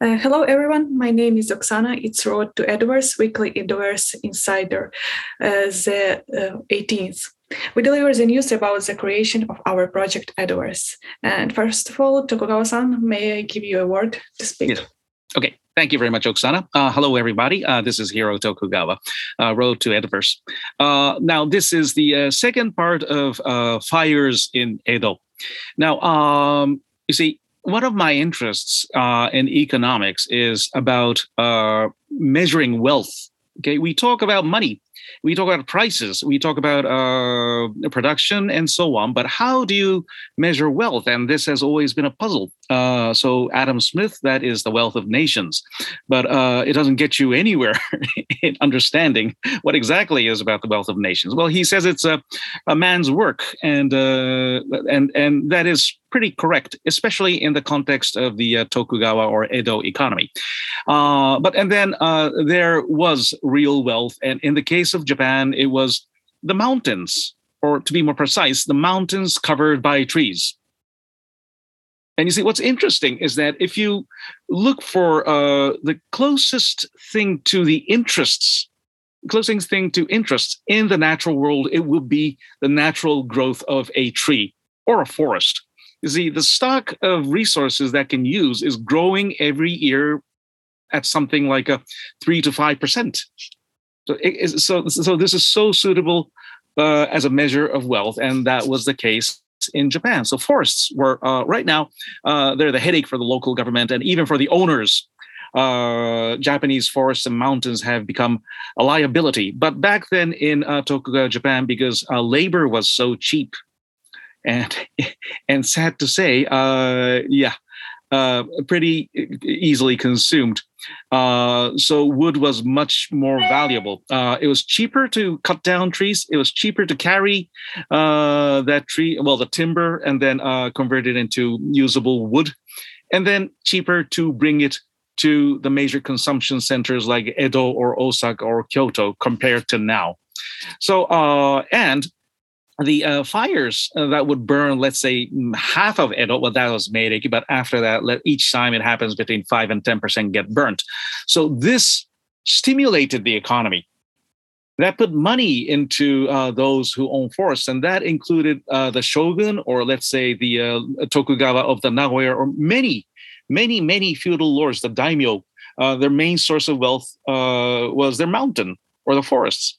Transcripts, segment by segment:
Uh, hello, everyone. My name is Oksana. It's Road to Edoverse Weekly Edoverse Insider, uh, the uh, 18th. We deliver the news about the creation of our project Edoverse. And first of all, Tokugawa-san, may I give you a word to speak? Yes. Okay. Thank you very much, Oksana. Uh, hello, everybody. Uh, this is Hiro Tokugawa, uh, Road to Edoverse. Uh, now, this is the uh, second part of uh, Fires in Edo. Now, um, you see, one of my interests in economics is about measuring wealth. Okay, we talk about money we talk about prices, we talk about uh, production, and so on. But how do you measure wealth? And this has always been a puzzle. Uh, so Adam Smith, that is the wealth of nations, but uh, it doesn't get you anywhere in understanding what exactly is about the wealth of nations. Well, he says it's a, a man's work, and uh, and and that is pretty correct, especially in the context of the uh, Tokugawa or Edo economy. Uh, but and then uh, there was real wealth, and in the case of Japan, it was the mountains, or to be more precise, the mountains covered by trees. And you see, what's interesting is that if you look for uh, the closest thing to the interests closest thing to interests in the natural world, it would be the natural growth of a tree or a forest. You see, the stock of resources that can use is growing every year at something like a three to five percent. So, so, so this is so suitable uh, as a measure of wealth, and that was the case in Japan. So forests were uh, right now uh, they're the headache for the local government and even for the owners. Uh, Japanese forests and mountains have become a liability. But back then in uh, Tokugawa, Japan, because uh, labor was so cheap, and and sad to say, uh, yeah, uh, pretty easily consumed. Uh, so wood was much more valuable. Uh, it was cheaper to cut down trees. It was cheaper to carry uh, that tree, well, the timber, and then uh, convert it into usable wood, and then cheaper to bring it to the major consumption centers like Edo or Osaka or Kyoto compared to now. So, uh, and the uh, fires uh, that would burn, let's say, half of Edo, well, that was Meireki, but after that, let, each time it happens between 5 and 10% get burnt. So this stimulated the economy. That put money into uh, those who own forests, and that included uh, the shogun, or let's say the uh, Tokugawa of the Nagoya, or many, many, many feudal lords, the daimyo. Uh, their main source of wealth was their mountain or the forests.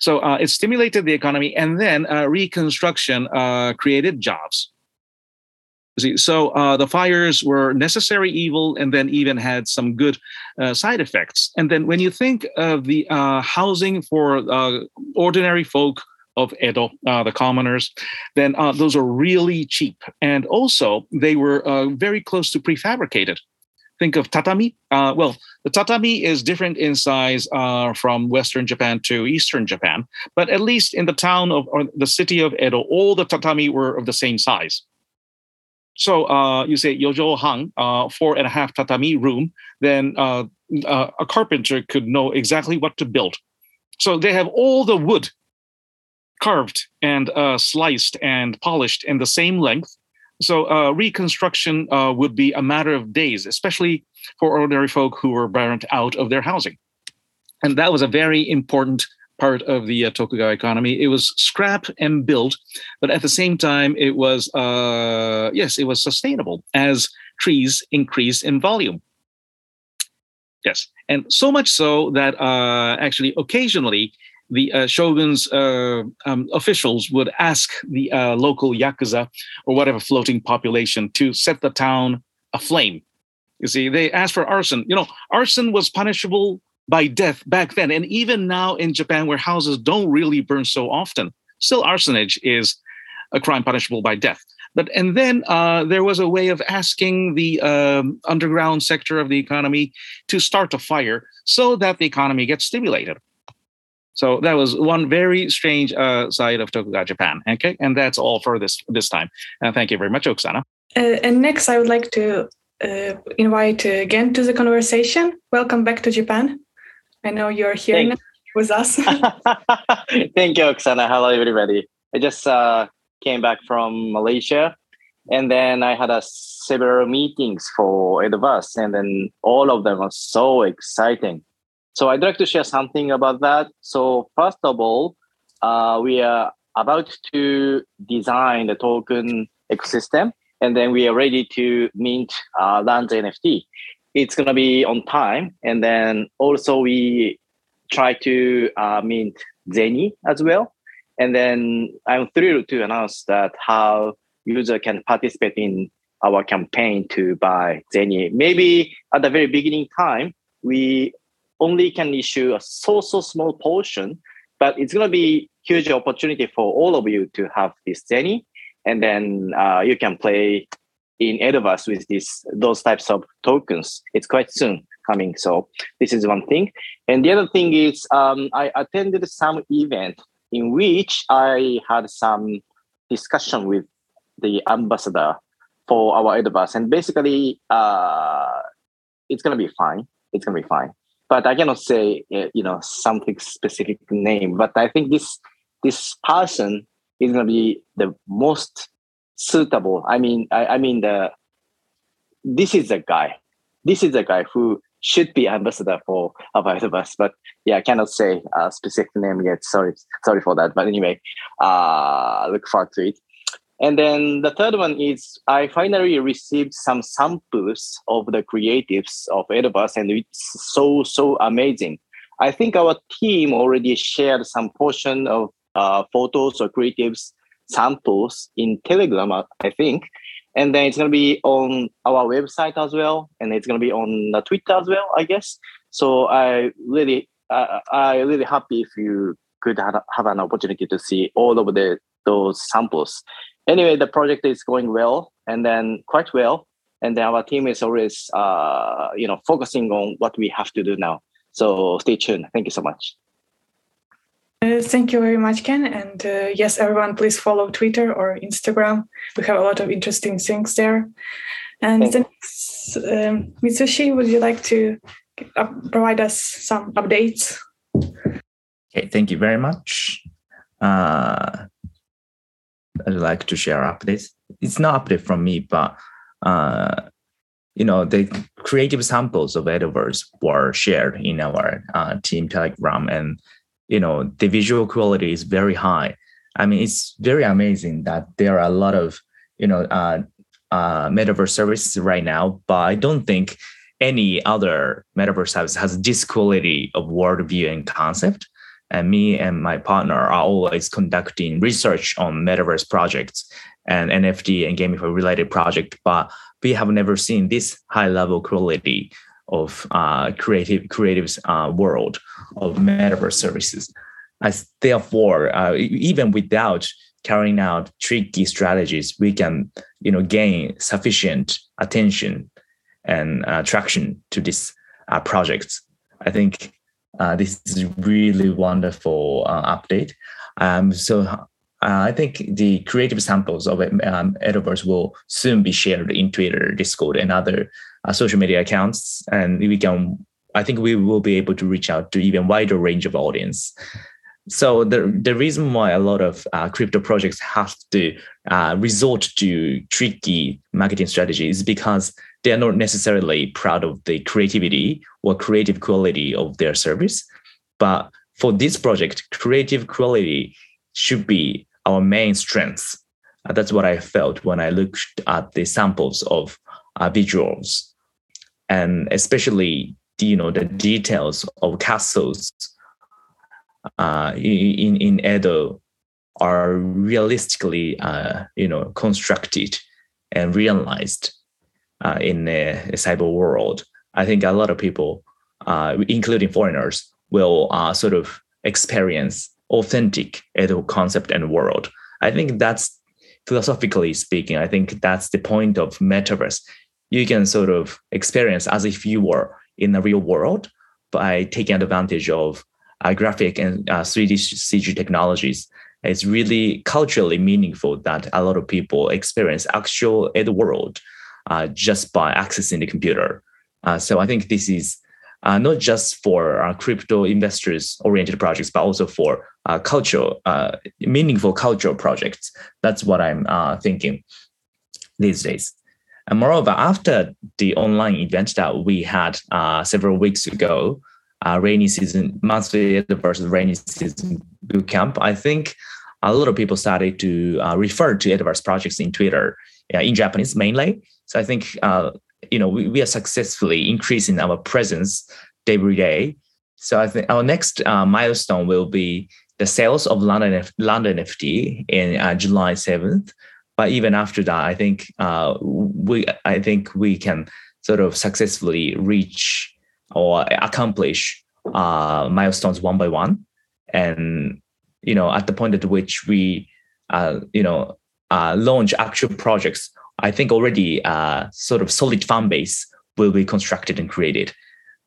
So uh, it stimulated the economy, and then uh, Reconstruction uh, created jobs. See, so uh, the fires were necessary evil, and then even had some good uh, side effects. And then when you think of the uh, housing for ordinary folk of Edo, the commoners, then those are really cheap, and also they were very close to prefabricated think of tatami. Uh, well, the tatami is different in size uh, from Western Japan to Eastern Japan, but at least in the town of or the city of Edo, all the tatami were of the same size. So uh, you say yojo hang, uh, four and a half tatami room, then uh, uh, a carpenter could know exactly what to build. So they have all the wood carved and sliced and polished in the same length so uh, reconstruction uh, would be a matter of days, especially for ordinary folk who were burnt out of their housing. And that was a very important part of the uh, Tokugawa economy. It was scrap and build, but at the same time, it was uh, yes, it was sustainable as trees increase in volume. Yes, and so much so that uh, actually occasionally the uh, shogun's uh, um, officials would ask the uh, local yakuza or whatever floating population to set the town aflame. You see, they asked for arson. You know, arson was punishable by death back then, and even now in Japan, where houses don't really burn so often, still arsonage is a crime punishable by death. But and then uh, there was a way of asking the um, underground sector of the economy to start a fire so that the economy gets stimulated. So that was one very strange uh, side of Tokugawa Japan. Okay, and that's all for this this time. Uh, thank you very much, Oksana. Uh, and next, I would like to uh, invite again to the conversation. Welcome back to Japan. I know you're here Thanks. with us. Thank you, Oksana. Hello, everybody. I just uh, came back from Malaysia, And then I had a several meetings for Edoverse, and then all of them are so exciting. So I'd like to share something about that. So first of all, uh, we are about to design the token ecosystem, and then we are ready to mint uh, NFT. It's gonna be on time, and then also we try to uh, mint Zeni as well. And then I'm thrilled to announce that how user can participate in our campaign to buy Zeni. Maybe at the very beginning time, we only can issue a so so small portion, but it's going to be huge opportunity for all of you to have this Zeni, and then uh, you can play in Edoverse with this those types of tokens. It's quite soon coming, so this is one thing. And the other thing is, um, I attended some event in which I had some discussion with the ambassador for our Edoverse, and basically, uh, it's gonna be fine. It's gonna be fine. But I cannot say, uh, you know, something specific name. But I think this this person is gonna be the most suitable. I mean, I, I mean the this is the guy. This is the guy who should be ambassador for our us. But yeah, I cannot say a specific name yet. Sorry, sorry for that. But anyway, uh, look forward to it. And then the third one is I finally received some samples of the creatives of Edoverse, and it's so, so amazing. I think our team already shared some portion of uh, photos or creatives samples in Telegram, I think. And then it's going to be on our website as well. And it's going to be on Twitter as well, I guess. So I really, uh, I really happy if you could have an opportunity to see all of the those samples anyway, the project is going well and then quite well. And then our team is always, uh, you know, focusing on what we have to do now. So stay tuned. Thank you so much. Uh, thank you very much, Gen. And uh, yes, everyone, please follow Twitter or Instagram. We have a lot of interesting things there. And then, um, Mitsushi, would you like to uh, provide us some updates? Okay, thank you very much. Uh, I'd like to share updates. It's not update from me, but uh, you know the creative samples of Edoverse were shared in our uh, team Telegram, and you know the visual quality is very high. I mean, it's very amazing that there are a lot of you know uh, uh, metaverse services right now, but I don't think any other metaverse service has this quality of world view and concept and me and my partner are always conducting research on metaverse projects and NFT and gamify related project, but we have never seen this high level quality of uh, creative creatives uh, world of metaverse services. As therefore, uh, even without carrying out tricky strategies, we can you know gain sufficient attention and uh, traction to this uh, projects. I think uh, this is really wonderful uh, update. Um, so uh, I think the creative samples of um, Edoverse will soon be shared in Twitter, Discord, and other uh, social media accounts, and we can. I think we will be able to reach out to even wider range of audience. So the the reason why a lot of uh, crypto projects have to resort to tricky marketing strategy is because they're not necessarily proud of the creativity or creative quality of their service. But for this project, creative quality should be our main strength. Uh, that's what I felt when I looked at the samples of uh, visuals, and especially you know the details of castles uh, in in Edo are realistically uh, you know constructed and realized uh, in a, cyber world, I think a lot of people, uh, including foreigners, will uh, sort of experience authentic Edo concept and world. I think that's philosophically speaking. I think that's the point of metaverse. You can sort of experience as if you were in the real world by taking advantage of uh, graphic and uh, 3D CG technologies. It's really culturally meaningful that a lot of people experience actual Edo world uh, just by accessing the computer. Uh, so I think this is uh, not just for uh, crypto investors oriented projects, but also for uh, cultural, uh, meaningful cultural projects. That's what I'm thinking. these days. And moreover, after the online event that we had several weeks ago, rainy season monthly versus rainy season boot camp, I think a lot of people started to refer to Edoverse projects in Twitter in Japanese mainly. So I think uh, you know we, we are successfully increasing our presence day every day. So I think our next uh, milestone will be the sales of London London NFT in uh, July seventh. But even after that, I think uh, we I think we can sort of successfully reach or accomplish uh, milestones one by one, and you know at the point at which we uh, you know uh, launch actual projects, I think already uh, sort of solid fan base will be constructed and created.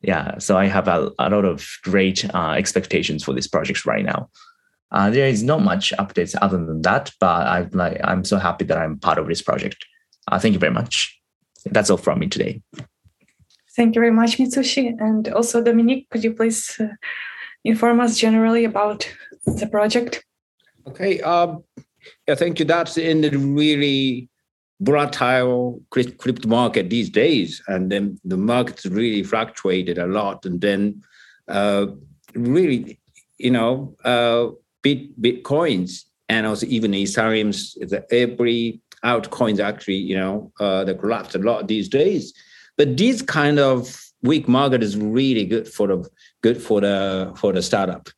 Yeah, so I have a, a lot of great uh, expectations for this project right now. Uh, there is not much updates other than that, but I'm like I'm so happy that I'm part of this project. Uh, thank you very much. That's all from me today. Thank you very much, Mitsushi, and also Dominic. Could you please uh, inform us generally about the project? Okay. Um, yeah, thank you. That's in the really volatile crypto market these days, and then the market's really fluctuated a lot, and then uh, really, you know, uh, bit bitcoins and also even Ethereum's every altcoins actually, you know, uh, they collapsed a lot these days. But this kind of weak market is really good for the good for the for the startup.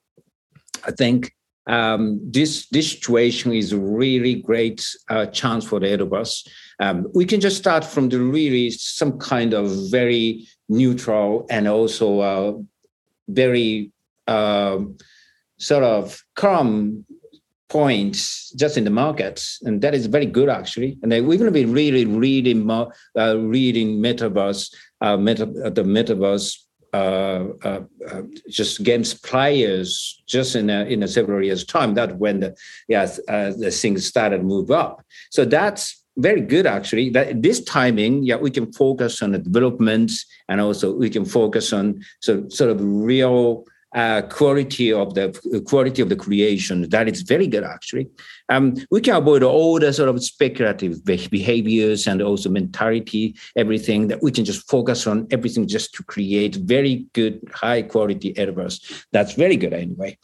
I think um, this this situation is a really great uh, chance for the Edoverse. Um, we can just start from the really some kind of very neutral and also uh, very um, sort of calm points just in the markets, and that is very good actually. And we're going to be really reading uh, reading metaverse, uh, meta, uh, the metaverse uh, uh, uh, Uh, uh, uh, just games players just in a, in a several years time that when the yeah uh, the things started move up. So that's very good actually. That this timing yeah we can focus on the development and also we can focus on so sort of real uh, quality of the quality of the creation. That is very good, actually. Um, we can avoid all the sort of speculative behaviors and also mentality, everything that we can just focus on everything just to create very good, high quality Edoverse. That's very good anyway.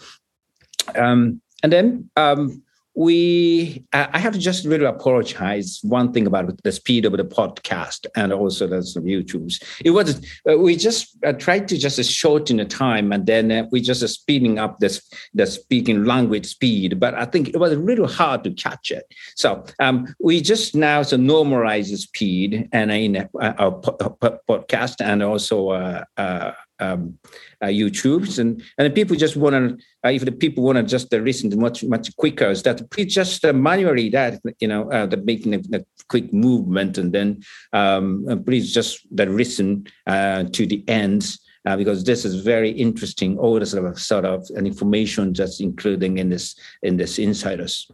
Um, and then um, we i have to just really apologize one thing about the speed of the podcast and also the youtube's. It was uh, we just uh, tried to just shorten the time and then uh, we just uh, speeding up this the speaking language speed but i think it was really hard to catch it. So um, we just now so normalize the speed and in uh, our podcast and also uh, um, uh, YouTube's. And and people just want to uh, if the people want to just uh, listen much much quicker is that please just uh, manually that you know uh, the making a, a, quick movement and then um, please just that listen uh, to the end uh, because this is very interesting all the sort of sort of information just including in this in this insiders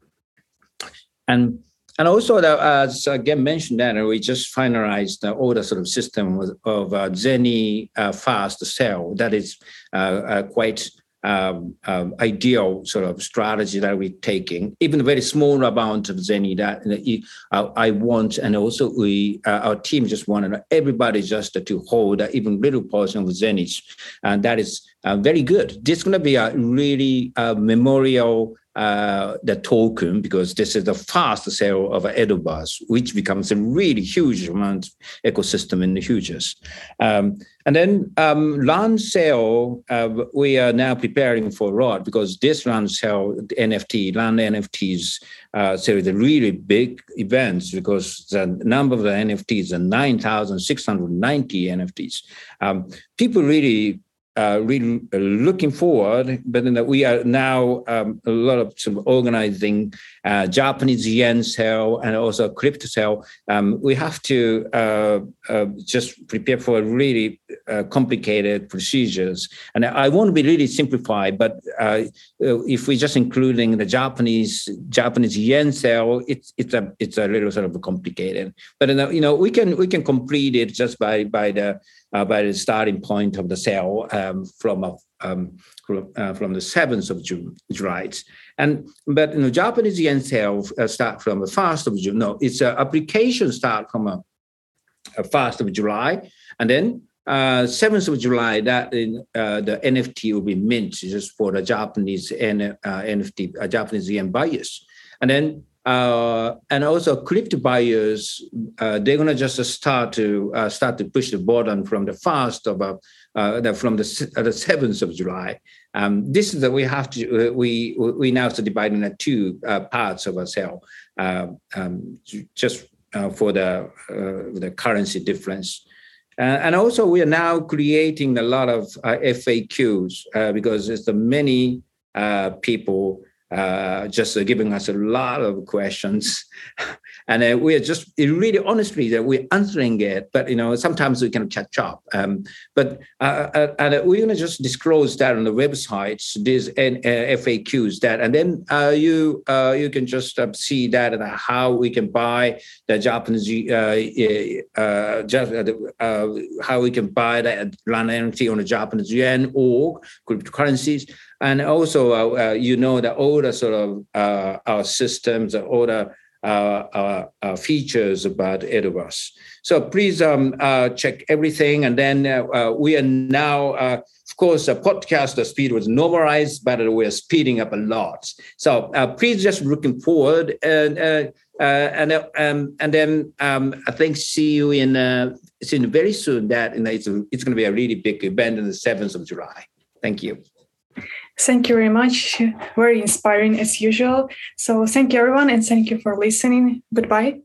and and also, the, as again mentioned, that we just finalized all the sort of system of, of uh, Zeni uh, fast sell. That is uh, quite um, um, ideal sort of strategy that we're taking. Even a very small amount of Zeni that uh, I want, and also we uh, our team just wanted everybody just to hold even little portion of Zenis, and that is uh, very good. This is going to be a really uh, memorial uh, the token because this is the first sale of Edoverse, which becomes a really huge amount ecosystem in the futures. Um, and then um, land sale, uh, we are now preparing for lot because this land sale, NFT, land NFTs, uh, so the really big events because the number of the NFTs are 9,690 NFTs. Um, people really uh, really uh, looking forward, but then we are now um, a lot of organizing uh, Japanese yen sale and also crypto sale. Um, we have to uh, uh, just prepare for a really uh, complicated procedures. And I won't be really simplified, but uh, if we're just including the Japanese Japanese yen cell, it's it's a it's a little sort of complicated. But you know we can we can complete it just by by the uh, by the starting point of the cell um, from a um, from, uh, from the 7th of June, right? And but you know, Japanese yen sale uh, start from the 1st of June. No, it's uh, application start from a, a 1st of July, and then uh, 7th of July, that uh, the NFT will be mint just for the Japanese N, uh, NFT, uh, Japanese yen buyers. And then uh, and also crypto buyers, uh, they're gonna just start to uh, start to push the button from the first of uh, uh from the uh, the seventh of July. Um, this is that we have to uh, we we now to divide into two parts of our cell, um, just for the the currency difference. Uh, and also, we are now creating a lot of uh, FAQs uh, because there's the many people uh, just uh, giving us a lot of questions. and uh, we are just really honestly that we're answering it, but you know sometimes we can catch up. Um, but uh, uh, and we're to just disclose that on the website, these FAQs that, and then you you can just see that and how we can buy the Japanese just, how we can buy the land NFT on the Japanese yen or cryptocurrencies and also uh, uh, you know the sort of uh, our systems, the uh, uh, features about Edoverse. So please um, uh, check everything. And then we are now, of course, the podcast the speed was normalized, but we're speeding up a lot. So please just looking forward and and um, and then um, I think see you in soon very soon. That know, it's it's going to be a really big event on the seventh of July. Thank you. Thank you very much. Very inspiring as usual. So, thank you, everyone, and thank you for listening. Goodbye.